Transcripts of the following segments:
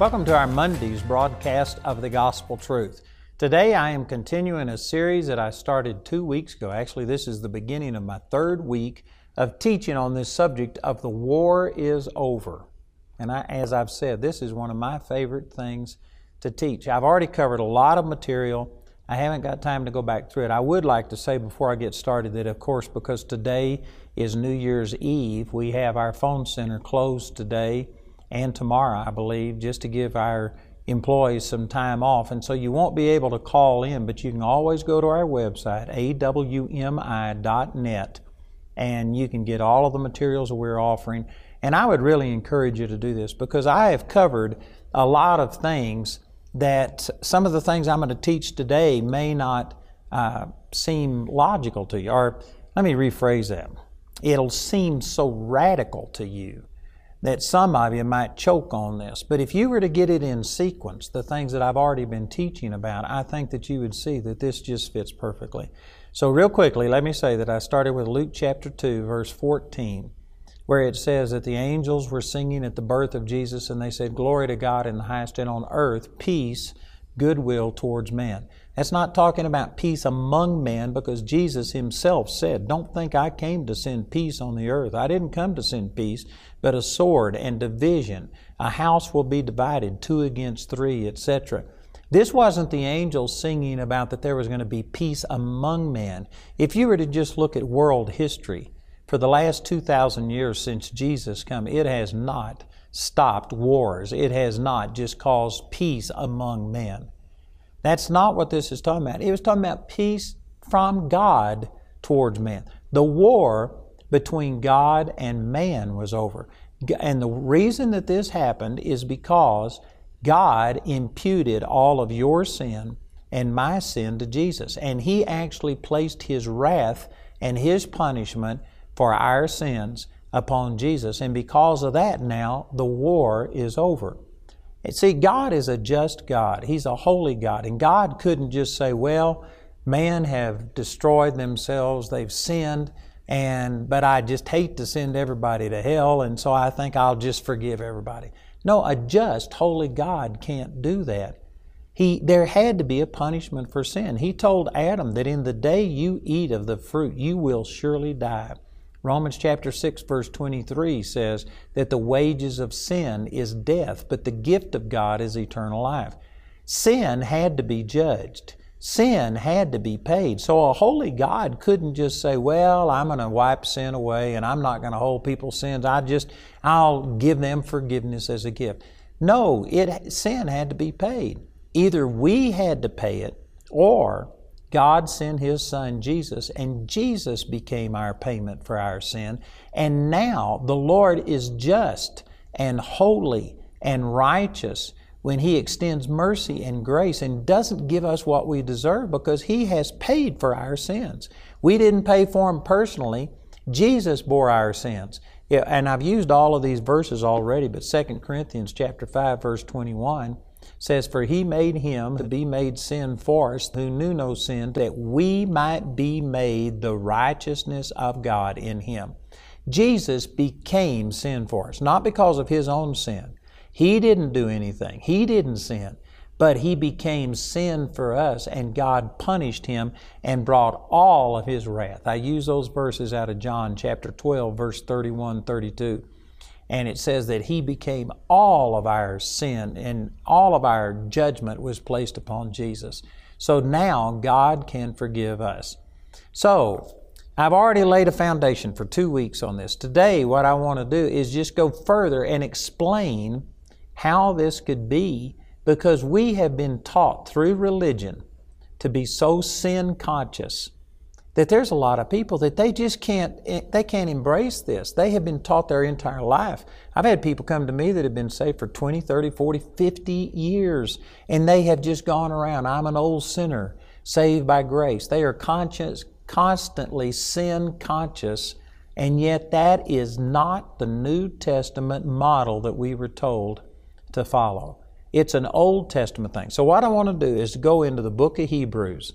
Welcome to our Monday's broadcast of the Gospel Truth. Today I am continuing a series that I started two weeks ago. Actually, this is the beginning of my third week of teaching on this subject of the war is over. And I, as I've said, this is one of my favorite things to teach. I've already covered a lot of material. I haven't got time to go back through it. I would like to say before I get started that, of course, because today is New Year's Eve, we have our phone center closed today and tomorrow, I believe, just to give our employees some time off. And so you won't be able to call in, but you can always go to our website, awmi.net, and you can get all of the materials we're offering. And I would really encourage you to do this because I have covered a lot of things that some of the things I'm going to teach today may not uh, seem logical to you. Or let me rephrase that. It'll seem so radical to you that some of you might choke on this. But if you were to get it in sequence, the things that I've already been teaching about, I think that you would see that this just fits perfectly. So, real quickly, let me say that I started with Luke chapter 2, verse 14, where it says that the angels were singing at the birth of Jesus, and they said, Glory to God in the highest, and on earth, peace, goodwill towards men. That's not talking about peace among men because Jesus himself said, Don't think I came to send peace on the earth. I didn't come to send peace, but a sword and division. A house will be divided, two against three, etc. This wasn't the angels singing about that there was going to be peace among men. If you were to just look at world history, for the last 2,000 years since Jesus come, it has not stopped wars. It has not just caused peace among men. That's not what this is talking about. It was talking about peace from God towards man. The war between God and man was over. And the reason that this happened is because God imputed all of your sin and my sin to Jesus. And He actually placed His wrath and His punishment for our sins upon Jesus. And because of that, now the war is over. See, God is a just God. He's a holy God. And God couldn't just say, well, man have destroyed themselves, they've sinned, and but I just hate to send everybody to hell, and so I think I'll just forgive everybody. No, a just, holy God can't do that. He, there had to be a punishment for sin. He told Adam that in the day you eat of the fruit, you will surely die. Romans chapter 6 verse 23 says that the wages of sin is death, but the gift of God is eternal life. Sin had to be judged. Sin had to be paid. So a holy God couldn't just say, well, I'm going to wipe sin away and I'm not going to hold people's sins. I just, I'll give them forgiveness as a gift. No, it, sin had to be paid. Either we had to pay it or God sent His Son Jesus, and Jesus became our payment for our sin. And now the Lord is just and holy and righteous when He extends mercy and grace and doesn't give us what we deserve because He has paid for our sins. We didn't pay for them personally. Jesus bore our sins. And I've used all of these verses already, but 2 Corinthians chapter 5 verse 21 says, For he made him to be made sin for us who knew no sin, that we might be made the righteousness of God in him. Jesus became sin for us, not because of his own sin. He didn't do anything. He didn't sin. But he became sin for us, and God punished him and brought all of his wrath. I use those verses out of John chapter 12, verse 31 32 and it says that he became all of our sin and all of our judgment was placed upon Jesus. So now God can forgive us. So, I've already laid a foundation for two weeks on this. Today, what I want to do is just go further and explain how this could be because we have been taught through religion to be so sin conscious that there's a lot of people that they just can't eh, they can't embrace this. They have been taught their entire life. I've had people come to me that have been saved for 20 30 40 50 years and they have just gone around. I'm an old sinner saved by grace. They are conscious constantly sin conscious and yet that is not the new testament model that we were told to follow. It's an old testament thing. So what i want to do is go into the book of hebrews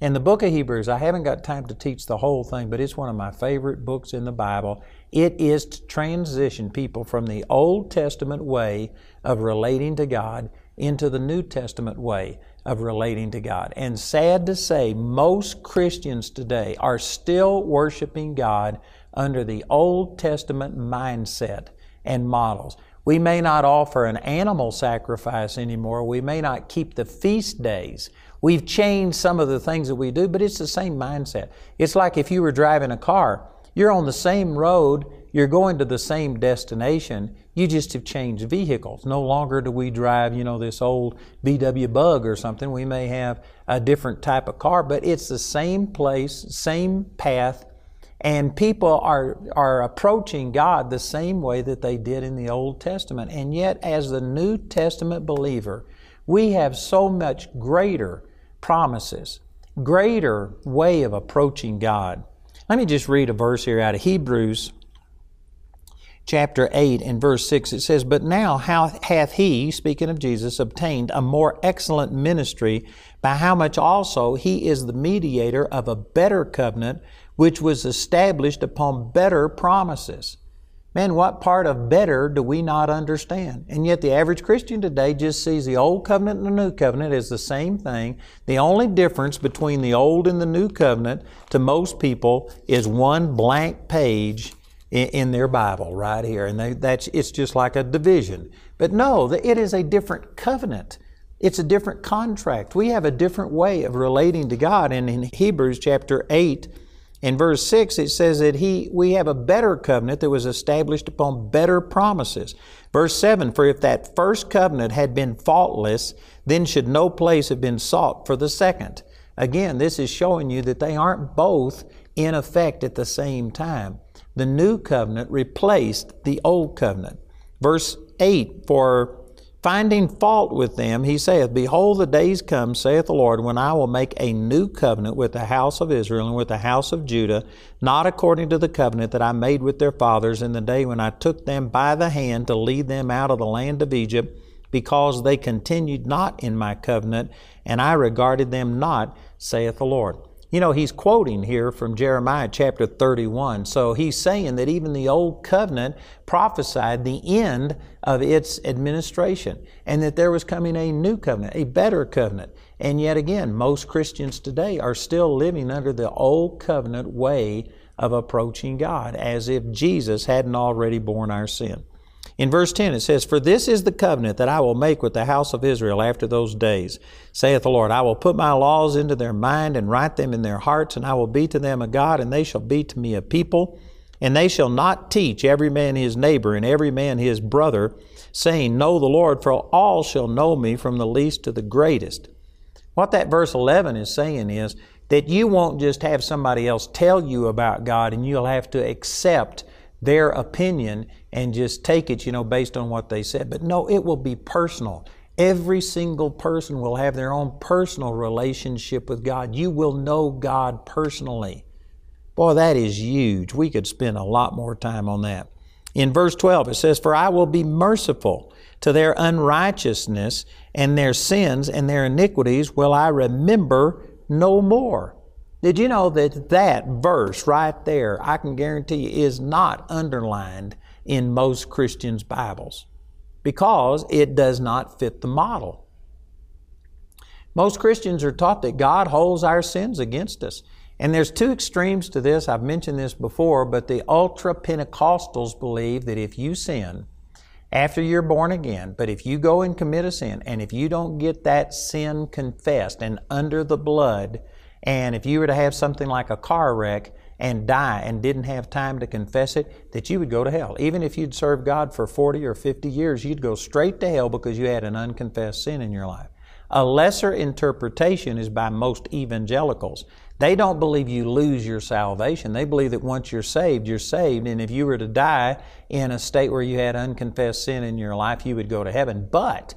in the book of Hebrews, I haven't got time to teach the whole thing, but it's one of my favorite books in the Bible. It is to transition people from the Old Testament way of relating to God into the New Testament way of relating to God. And sad to say, most Christians today are still worshiping God under the Old Testament mindset and models. We may not offer an animal sacrifice anymore. We may not keep the feast days. We've changed some of the things that we do, but it's the same mindset. It's like if you were driving a car, you're on the same road, you're going to the same destination, you just have changed vehicles. No longer do we drive, you know, this old VW bug or something. We may have a different type of car, but it's the same place, same path, and people are, are approaching God the same way that they did in the Old Testament. And yet, as the New Testament believer, we have so much greater promises, greater way of approaching God. Let me just read a verse here out of Hebrews chapter 8 and verse 6. It says, But now how hath he, speaking of Jesus, obtained a more excellent ministry, by how much also he is the mediator of a better covenant, which was established upon better promises. Man, what part of better do we not understand? And yet the average Christian today just sees the old covenant and the new covenant as the same thing. The only difference between the old and the new covenant to most people is one blank page in, their Bible right here. And they, that's, it's just like a division. But no, it is a different covenant. It's a different contract. We have a different way of relating to God. And in Hebrews chapter 8, in verse 6, it says that he, we have a better covenant that was established upon better promises. Verse 7 For if that first covenant had been faultless, then should no place have been sought for the second. Again, this is showing you that they aren't both in effect at the same time. The new covenant replaced the old covenant. Verse 8 For Finding fault with them, he saith, Behold, the days come, saith the Lord, when I will make a new covenant with the house of Israel and with the house of Judah, not according to the covenant that I made with their fathers in the day when I took them by the hand to lead them out of the land of Egypt, because they continued not in my covenant, and I regarded them not, saith the Lord. You know, he's quoting here from Jeremiah chapter 31. So he's saying that even the old covenant prophesied the end of its administration and that there was coming a new covenant, a better covenant. And yet again, most Christians today are still living under the old covenant way of approaching God as if Jesus hadn't already borne our sin. In verse 10 it says, For this is the covenant that I will make with the house of Israel after those days, saith the Lord. I will put my laws into their mind and write them in their hearts, and I will be to them a God, and they shall be to me a people. And they shall not teach every man his neighbor and every man his brother, saying, Know the Lord, for all shall know me from the least to the greatest. What that verse 11 is saying is that you won't just have somebody else tell you about God and you'll have to accept their opinion and just take it, you know, based on what they said. But no, it will be personal. Every single person will have their own personal relationship with God. You will know God personally. Boy, that is huge. We could spend a lot more time on that. In verse 12, it says, For I will be merciful to their unrighteousness and their sins and their iniquities will I remember no more. Did you know that that verse right there, I can guarantee you, is not underlined in most Christians' Bibles because it does not fit the model. Most Christians are taught that God holds our sins against us. And there's two extremes to this. I've mentioned this before, but the ultra Pentecostals believe that if you sin after you're born again, but if you go and commit a sin, and if you don't get that sin confessed and under the blood, and if you were to have something like a car wreck and die and didn't have time to confess it, that you would go to hell. Even if you'd served God for 40 or 50 years, you'd go straight to hell because you had an unconfessed sin in your life. A lesser interpretation is by most evangelicals They don't believe you lose your salvation. They believe that once you're saved, you're saved. And if you were to die in a state where you had unconfessed sin in your life, you would go to heaven. But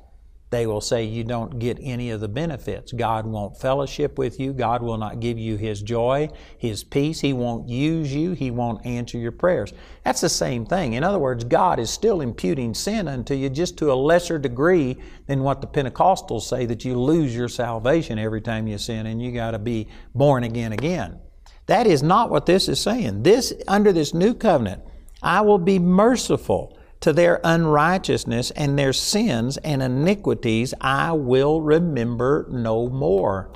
they will say you don't get any of the benefits. God won't fellowship with you. God will not give you His joy, His peace. He won't use you. He won't answer your prayers. That's the same thing. In other words, God is still imputing sin unto you just to a lesser degree than what the Pentecostals say that you lose your salvation every time you sin and you got to be born again again. That is not what this is saying. This, under this new covenant, I will be merciful to their unrighteousness and their sins and iniquities I will remember no more.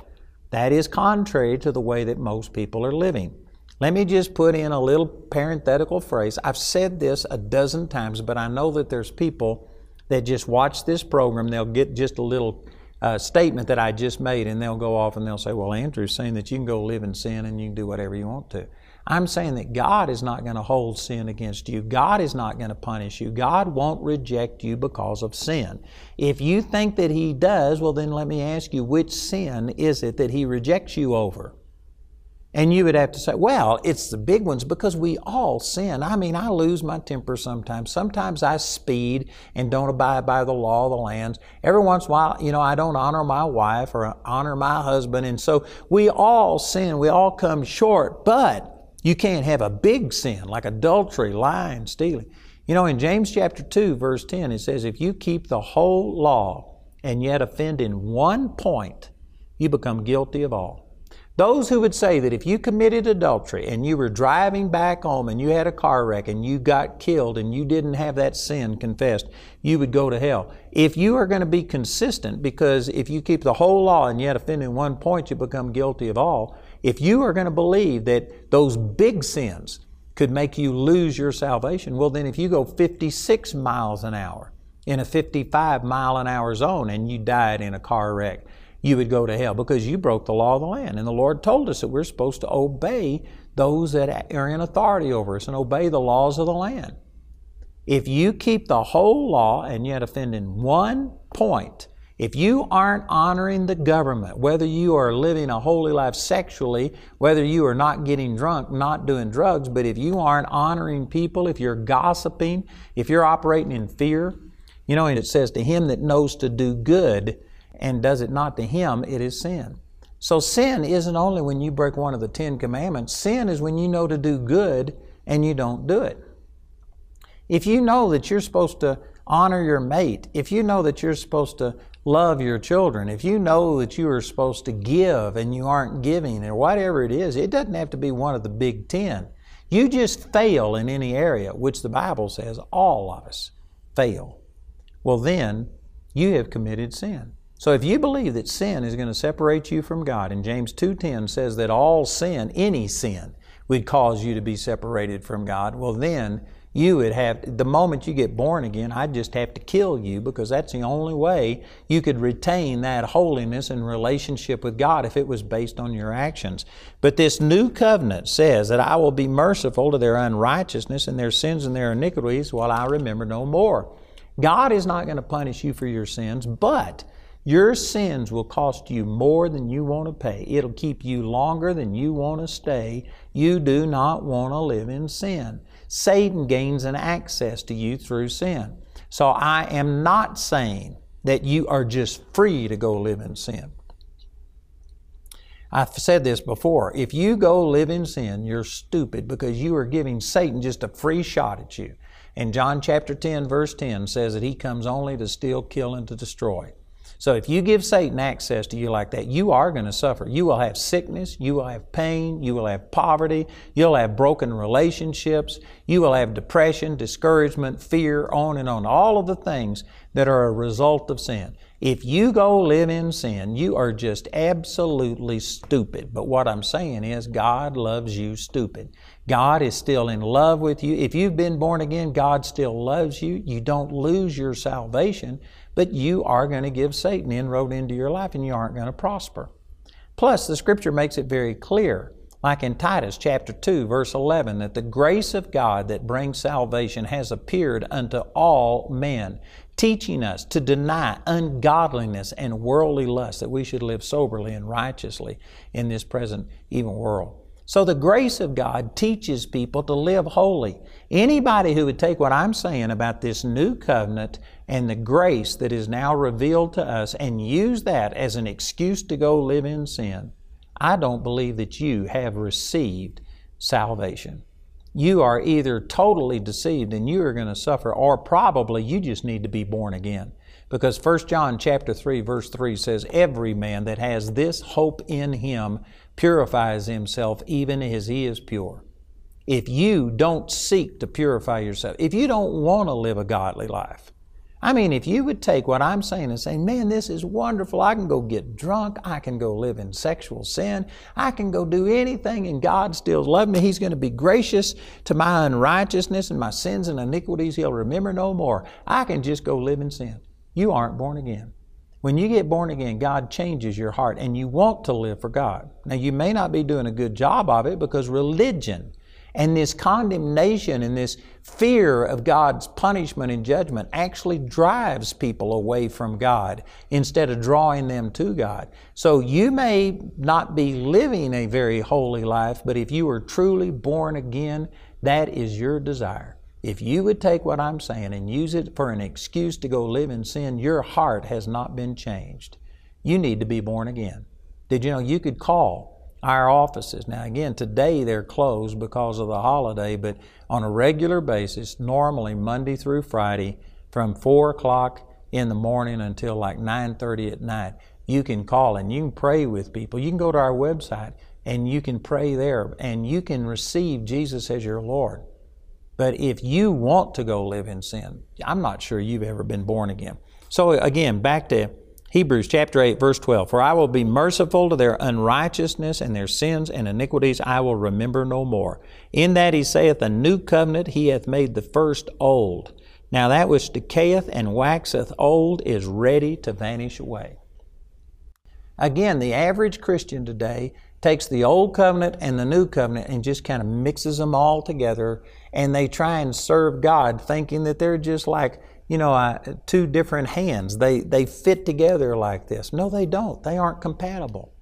That is contrary to the way that most people are living. Let me just put in a little parenthetical phrase. I've said this a dozen times, but I know that there's people that just watch this program, they'll get just a little uh, statement that I just made, and they'll go off and they'll say, Well, Andrew's saying that you can go live in sin and you can do whatever you want to. I'm saying that God is not going to hold sin against you. God is not going to punish you. God won't reject you because of sin. If you think that He does, well, then let me ask you, which sin is it that He rejects you over? And you would have to say, well, it's the big ones because we all sin. I mean, I lose my temper sometimes. Sometimes I speed and don't abide by the law of the lands. Every once in a while, you know, I don't honor my wife or honor my husband. And so we all sin. We all come short. But you can't have a big sin like adultery, lying, stealing. You know, in James chapter 2, verse 10, it says, If you keep the whole law and yet offend in one point, you become guilty of all. Those who would say that if you committed adultery and you were driving back home and you had a car wreck and you got killed and you didn't have that sin confessed, you would go to hell. If you are going to be consistent, because if you keep the whole law and yet offend in one point, you become guilty of all, if you are going to believe that those big sins could make you lose your salvation, well, then if you go 56 miles an hour in a 55 mile an hour zone and you died in a car wreck, you would go to hell because you broke the law of the land. And the Lord told us that we're supposed to obey those that are in authority over us and obey the laws of the land. If you keep the whole law and yet offend in one point, if you aren't honoring the government, whether you are living a holy life sexually, whether you are not getting drunk, not doing drugs, but if you aren't honoring people, if you're gossiping, if you're operating in fear, you know, and it says, To him that knows to do good and does it not to him, it is sin. So sin isn't only when you break one of the Ten Commandments, sin is when you know to do good and you don't do it. If you know that you're supposed to honor your mate, if you know that you're supposed to love your children, if you know that you are supposed to give and you aren't giving or whatever it is, it doesn't have to be one of the big ten. You just fail in any area, which the Bible says all of us fail. Well, then you have committed sin. So if you believe that sin is going to separate you from God, and James 2:10 says that all sin, any sin, would cause you to be separated from God, well then you would have, the moment you get born again, I'd just have to kill you because that's the only way you could retain that holiness and relationship with God if it was based on your actions. But this new covenant says that I will be merciful to their unrighteousness and their sins and their iniquities while I remember no more. God is not going to punish you for your sins, but your sins will cost you more than you want to pay. It'll keep you longer than you want to stay. You do not want to live in sin. Satan gains an access to you through sin. So I am not saying that you are just free to go live in sin. I've said this before. If you go live in sin, you're stupid because you are giving Satan just a free shot at you. And John chapter 10, verse 10 says that he comes only to steal, kill, and to destroy. So if you give Satan access to you like that, you are going to suffer. You will have sickness, you will have pain, you will have poverty, you'll have broken relationships, you will have depression, discouragement, fear, on and on. All of the things that are a result of sin. If you go live in sin, you are just absolutely stupid. But what I'm saying is, God loves you stupid. God is still in love with you. If you've been born again, God still loves you. You don't lose your salvation but you are going to give Satan inroad into your life and you aren't going to prosper. Plus, the scripture makes it very clear, like in Titus chapter 2, verse 11, that the grace of God that brings salvation has appeared unto all men. teaching us to deny ungodliness and worldly lust, that we should live soberly and righteously in this present evil world. So the grace of God teaches people to live holy. Anybody who would take what I'm saying about this new covenant and the grace that is now revealed to us and use that as an excuse to go live in sin, I don't believe that you have received salvation. You are either totally deceived and you are going to suffer, or probably you just need to be born again. Because 1 John chapter 3 verse 3 says, Every man that has this hope in him purifies himself even as he is pure. If you don't seek to purify yourself, if you don't want to live a godly life, I mean, if you would take what I'm saying and say, man, this is wonderful. I can go get drunk. I can go live in sexual sin. I can go do anything and God still loves me. He's going to be gracious to my unrighteousness and my sins and iniquities. He'll remember no more. I can just go live in sin. You aren't born again. When you get born again, God changes your heart and you want to live for God. Now, you may not be doing a good job of it because religion and this condemnation and this fear of God's punishment and judgment actually drives people away from God instead of drawing them to God. So you may not be living a very holy life, but if you are truly born again, that is your desire. If you would take what I'm saying and use it for an excuse to go live in sin, your heart has not been changed. You need to be born again. Did you know you could call our offices? Now, again, today they're closed because of the holiday, but on a regular basis, normally Monday through Friday, from 4 o'clock in the morning until like 9.30 at night, you can call and you can pray with people. You can go to our website and you can pray there and you can receive Jesus as your Lord. But if you want to go live in sin, I'm not sure you've ever been born again. So again, back to Hebrews chapter 8, verse 12. For I will be merciful to their unrighteousness and their sins and iniquities I will remember no more. In that he saith, A new covenant he hath made the first old. Now that which decayeth and waxeth old is ready to vanish away. Again, the average Christian today takes the old covenant and the new covenant and just kind of mixes them all together and they try and serve God thinking that they're just like, you know, uh, two different hands. They, they fit together like this. No, they don't. They aren't compatible.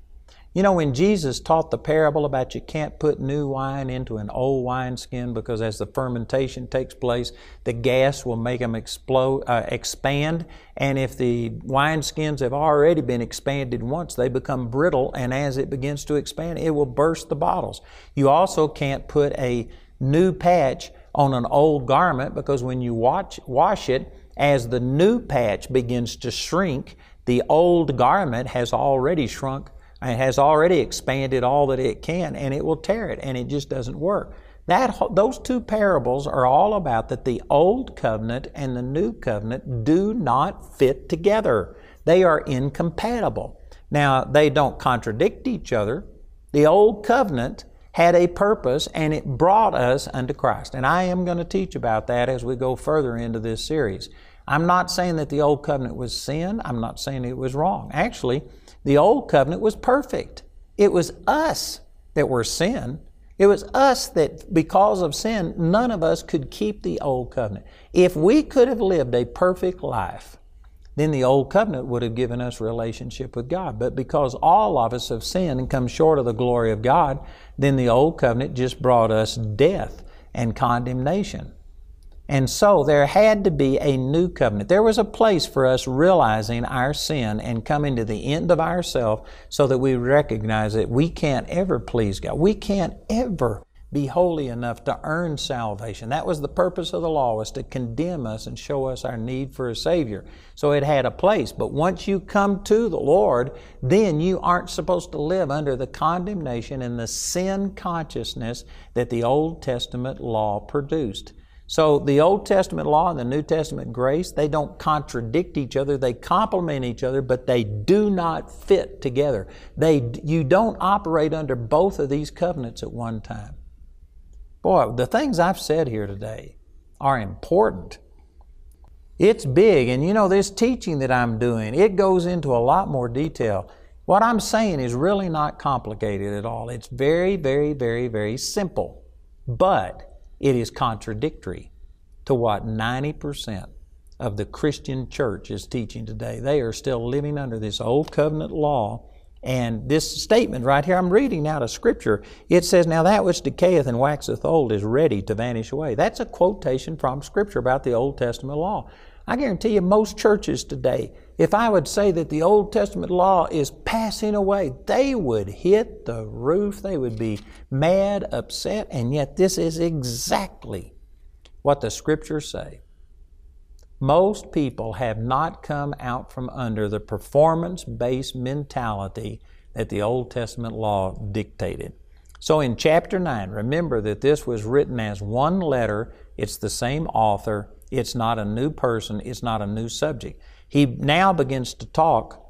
You know, when Jesus taught the parable about you can't put new wine into an old wineskin because as the fermentation takes place, the gas will make them explode, uh, expand. And if the wineskins have already been expanded once, they become brittle. And as it begins to expand, it will burst the bottles. You also can't put a new patch on an old garment because when you watch, wash it, as the new patch begins to shrink, the old garment has already shrunk and has already expanded all that it can and it will tear it and it just doesn't work. That, those two parables are all about that the old covenant and the new covenant do not fit together. They are incompatible. Now, they don't contradict each other. The old covenant had a purpose and it brought us unto Christ. And I am going to teach about that as we go further into this series. I'm not saying that the old covenant was sin. I'm not saying it was wrong. Actually, the old covenant was perfect. It was us that were sin. It was us that, because of sin, none of us could keep the old covenant. If we could have lived a perfect life, then the old covenant would have given us relationship with God. But because all of us have sinned and come short of the glory of God, then the old covenant just brought us death and condemnation. And so there had to be a new covenant. There was a place for us realizing our sin and coming to the end of ourselves so that we recognize that we can't ever please God. We can't ever be holy enough to earn salvation. That was the purpose of the law, was to condemn us and show us our need for a Savior. So it had a place. But once you come to the Lord, then you aren't supposed to live under the condemnation and the sin consciousness that the Old Testament law produced. So the Old Testament law and the New Testament grace, they don't contradict each other, they complement each other, but they do not fit together. They, you don't operate under both of these covenants at one time. Boy, the things I've said here today are important. It's big, and you know, this teaching that I'm doing, it goes into a lot more detail. What I'm saying is really not complicated at all. It's very, very, very, very simple. But it is contradictory to what 90% of the Christian church is teaching today. They are still living under this old covenant law. And this statement right here, I'm reading out of Scripture. It says, Now that which decayeth and waxeth old is ready to vanish away. That's a quotation from Scripture about the Old Testament law. I guarantee you, most churches today, if I would say that the Old Testament law is passing away, they would hit the roof. They would be mad, upset, and yet this is exactly what the Scriptures say. Most people have not come out from under the performance based mentality that the Old Testament law dictated. So in chapter 9, remember that this was written as one letter, it's the same author, it's not a new person, it's not a new subject. He now begins to talk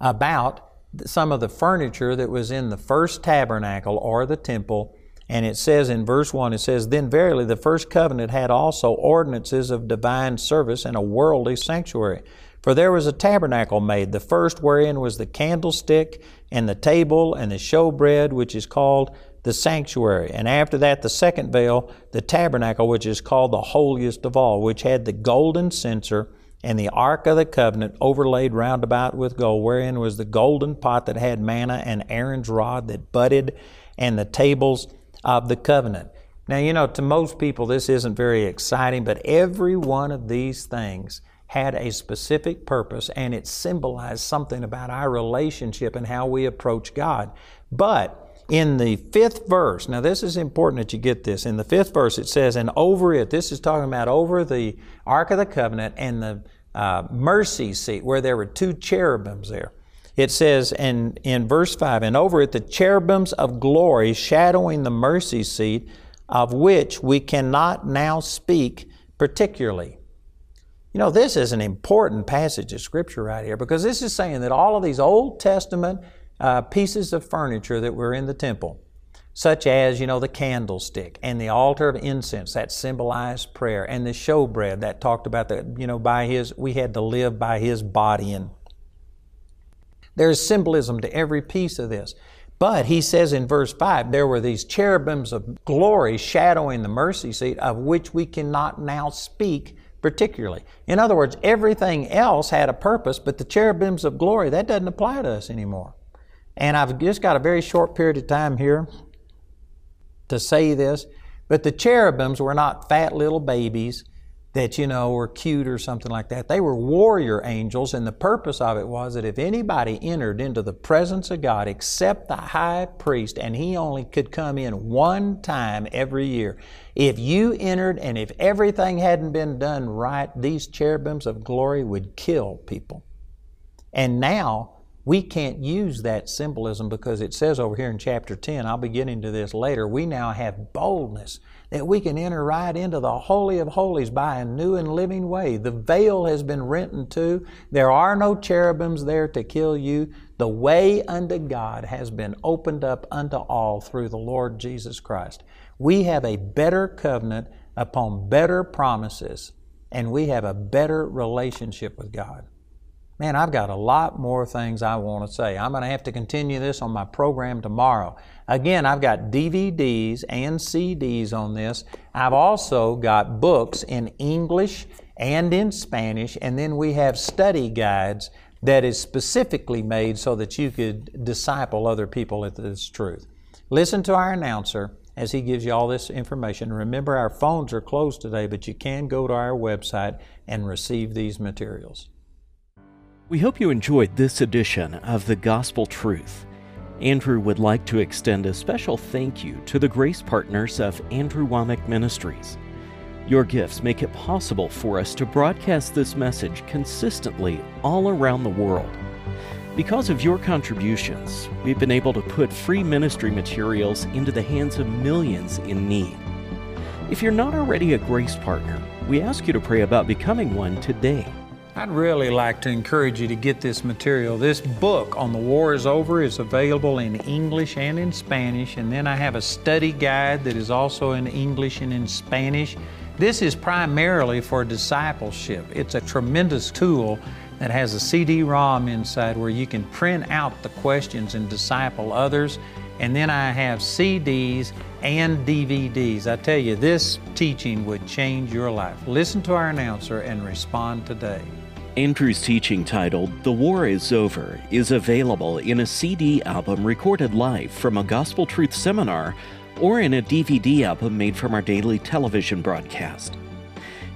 about some of the furniture that was in the first tabernacle or the temple and it says in verse 1, it says, Then verily the first covenant had also ordinances of divine service and a worldly sanctuary. For there was a tabernacle made, the first wherein was the candlestick and the table and the showbread, which is called the sanctuary. And after that, the second veil, the tabernacle, which is called the holiest of all, which had the golden censer and the ark of the covenant overlaid round about with gold, wherein was the golden pot that had manna and Aaron's rod that budded, and the tables of the covenant. Now, you know, to most people, this isn't very exciting, but every one of these things had a specific purpose and it symbolized something about our relationship and how we approach God. But in the fifth verse, now this is important that you get this. In the fifth verse, it says, And over it, this is talking about over the Ark of the Covenant and the uh, mercy seat, where there were two cherubims there. It says in, in verse 5, and over it the cherubims of glory shadowing the mercy seat, of which we cannot now speak particularly. You know, this is an important passage of Scripture right here because this is saying that all of these Old Testament uh, pieces of furniture that were in the temple, such as, you know, the candlestick and the altar of incense that symbolized prayer, and the showbread that talked about that, you know, by His, we had to live by His body and there's symbolism to every piece of this. But he says in verse 5, there were these cherubims of glory shadowing the mercy seat, of which we cannot now speak particularly. In other words, everything else had a purpose, but the cherubims of glory, that doesn't apply to us anymore. And I've just got a very short period of time here to say this, but the cherubims were not fat little babies that, you know, were cute or something like that. They were warrior angels, and the purpose of it was that if anybody entered into the presence of God except the high priest, and he only could come in one time every year, if you entered and if everything hadn't been done right, these cherubims of glory would kill people. And now, we can't use that symbolism because it says over here in chapter 10, I'll be getting to this later, we now have boldness that we can enter right into the Holy of Holies by a new and living way. The veil has been rent in two. There are no cherubims there to kill you. The way unto God has been opened up unto all through the Lord Jesus Christ. We have a better covenant upon better promises, and we have a better relationship with God. Man, I've got a lot more things I want to say. I'm going to have to continue this on my program tomorrow. Again, I've got DVDs and CDs on this. I've also got books in English and in Spanish, and then we have study guides that is specifically made so that you could disciple other people at this truth. Listen to our announcer as he gives you all this information. Remember, our phones are closed today, but you can go to our website and receive these materials. We hope you enjoyed this edition of The Gospel Truth. Andrew would like to extend a special thank you to the grace partners of Andrew Wommack Ministries. Your gifts make it possible for us to broadcast this message consistently all around the world. Because of your contributions, we've been able to put free ministry materials into the hands of millions in need. If you're not already a grace partner, we ask you to pray about becoming one today. I'd really like to encourage you to get this material. This book on the war is over is available in English and in Spanish, and then I have a study guide that is also in English and in Spanish. This is primarily for discipleship. It's a tremendous tool that has a CD ROM inside where you can print out the questions and disciple others. And then I have CDs and DVDs. I tell you, this teaching would change your life. Listen to our announcer and respond today. Andrew's teaching titled The War is Over is available in a CD album recorded live from a Gospel Truth seminar or in a DVD album made from our daily television broadcast.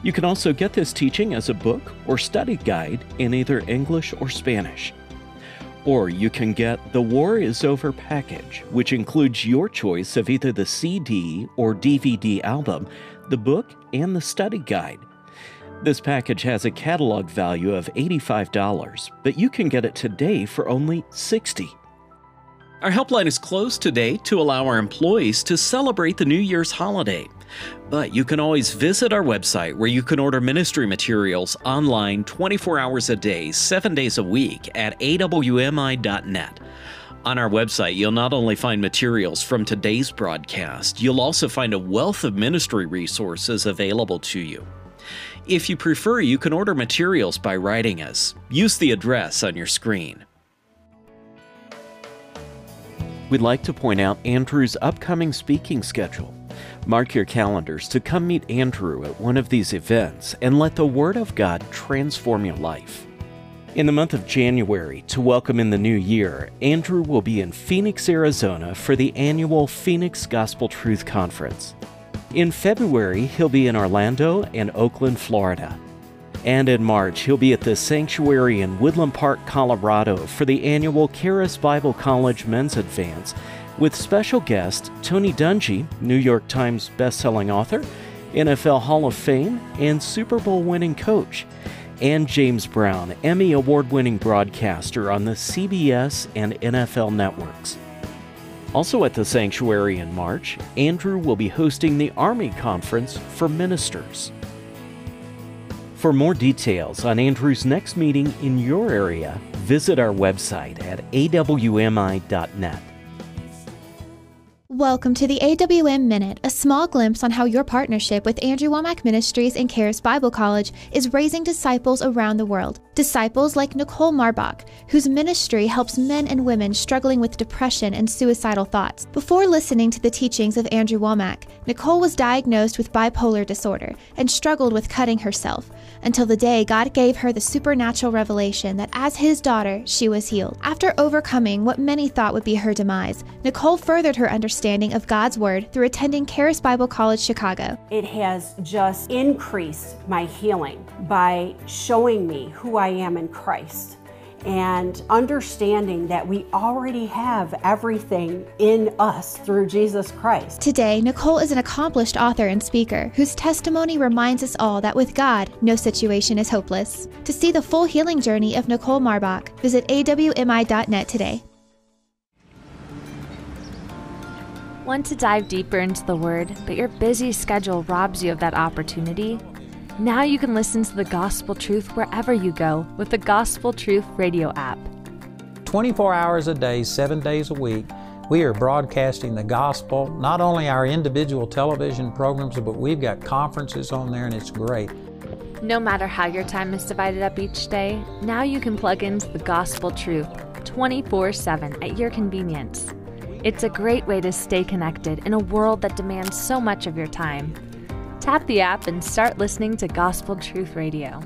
You can also get this teaching as a book or study guide in either English or Spanish. Or you can get the War is Over package, which includes your choice of either the CD or DVD album, the book, and the study guide. This package has a catalog value of $85, but you can get it today for only 60. Our helpline is closed today to allow our employees to celebrate the New Year's holiday. But you can always visit our website where you can order ministry materials online 24 hours a day, 7 days a week at awmi.net. On our website, you'll not only find materials from today's broadcast, you'll also find a wealth of ministry resources available to you. If you prefer, you can order materials by writing us. Use the address on your screen. We'd like to point out Andrew's upcoming speaking schedule. Mark your calendars to come meet Andrew at one of these events and let the Word of God transform your life. In the month of January, to welcome in the new year, Andrew will be in Phoenix, Arizona for the annual Phoenix Gospel Truth Conference. In February, he'll be in Orlando and Oakland, Florida. And in March, he'll be at the Sanctuary in Woodland Park, Colorado for the annual Charis Bible College Men's Advance with special guest Tony Dungy, New York Times bestselling author, NFL Hall of Fame, and Super Bowl winning coach, and James Brown, Emmy award winning broadcaster on the CBS and NFL networks. Also at the sanctuary in March, Andrew will be hosting the Army Conference for Ministers. For more details on Andrew's next meeting in your area, visit our website at awmi.net. Welcome to the AWM Minute, a small glimpse on how your partnership with Andrew Wommack Ministries and Charis Bible College is raising disciples around the world. Disciples like Nicole Marbach, whose ministry helps men and women struggling with depression and suicidal thoughts. Before listening to the teachings of Andrew Wommack, Nicole was diagnosed with bipolar disorder and struggled with cutting herself until the day God gave her the supernatural revelation that as his daughter, she was healed. After overcoming what many thought would be her demise, Nicole furthered her understanding of God's Word through attending Charis Bible College Chicago. It has just increased my healing by showing me who I am in Christ and understanding that we already have everything in us through Jesus Christ. Today, Nicole is an accomplished author and speaker whose testimony reminds us all that with God, no situation is hopeless. To see the full healing journey of Nicole Marbach, visit awmi.net today. Want to dive deeper into the Word, but your busy schedule robs you of that opportunity? Now you can listen to the gospel truth wherever you go with the Gospel Truth Radio app. 24 hours a day, seven days a week, we are broadcasting the gospel, not only our individual television programs, but we've got conferences on there, and it's great. No matter how your time is divided up each day, now you can plug into the gospel truth 24 7 at your convenience. It's a great way to stay connected in a world that demands so much of your time. Tap the app and start listening to Gospel Truth Radio.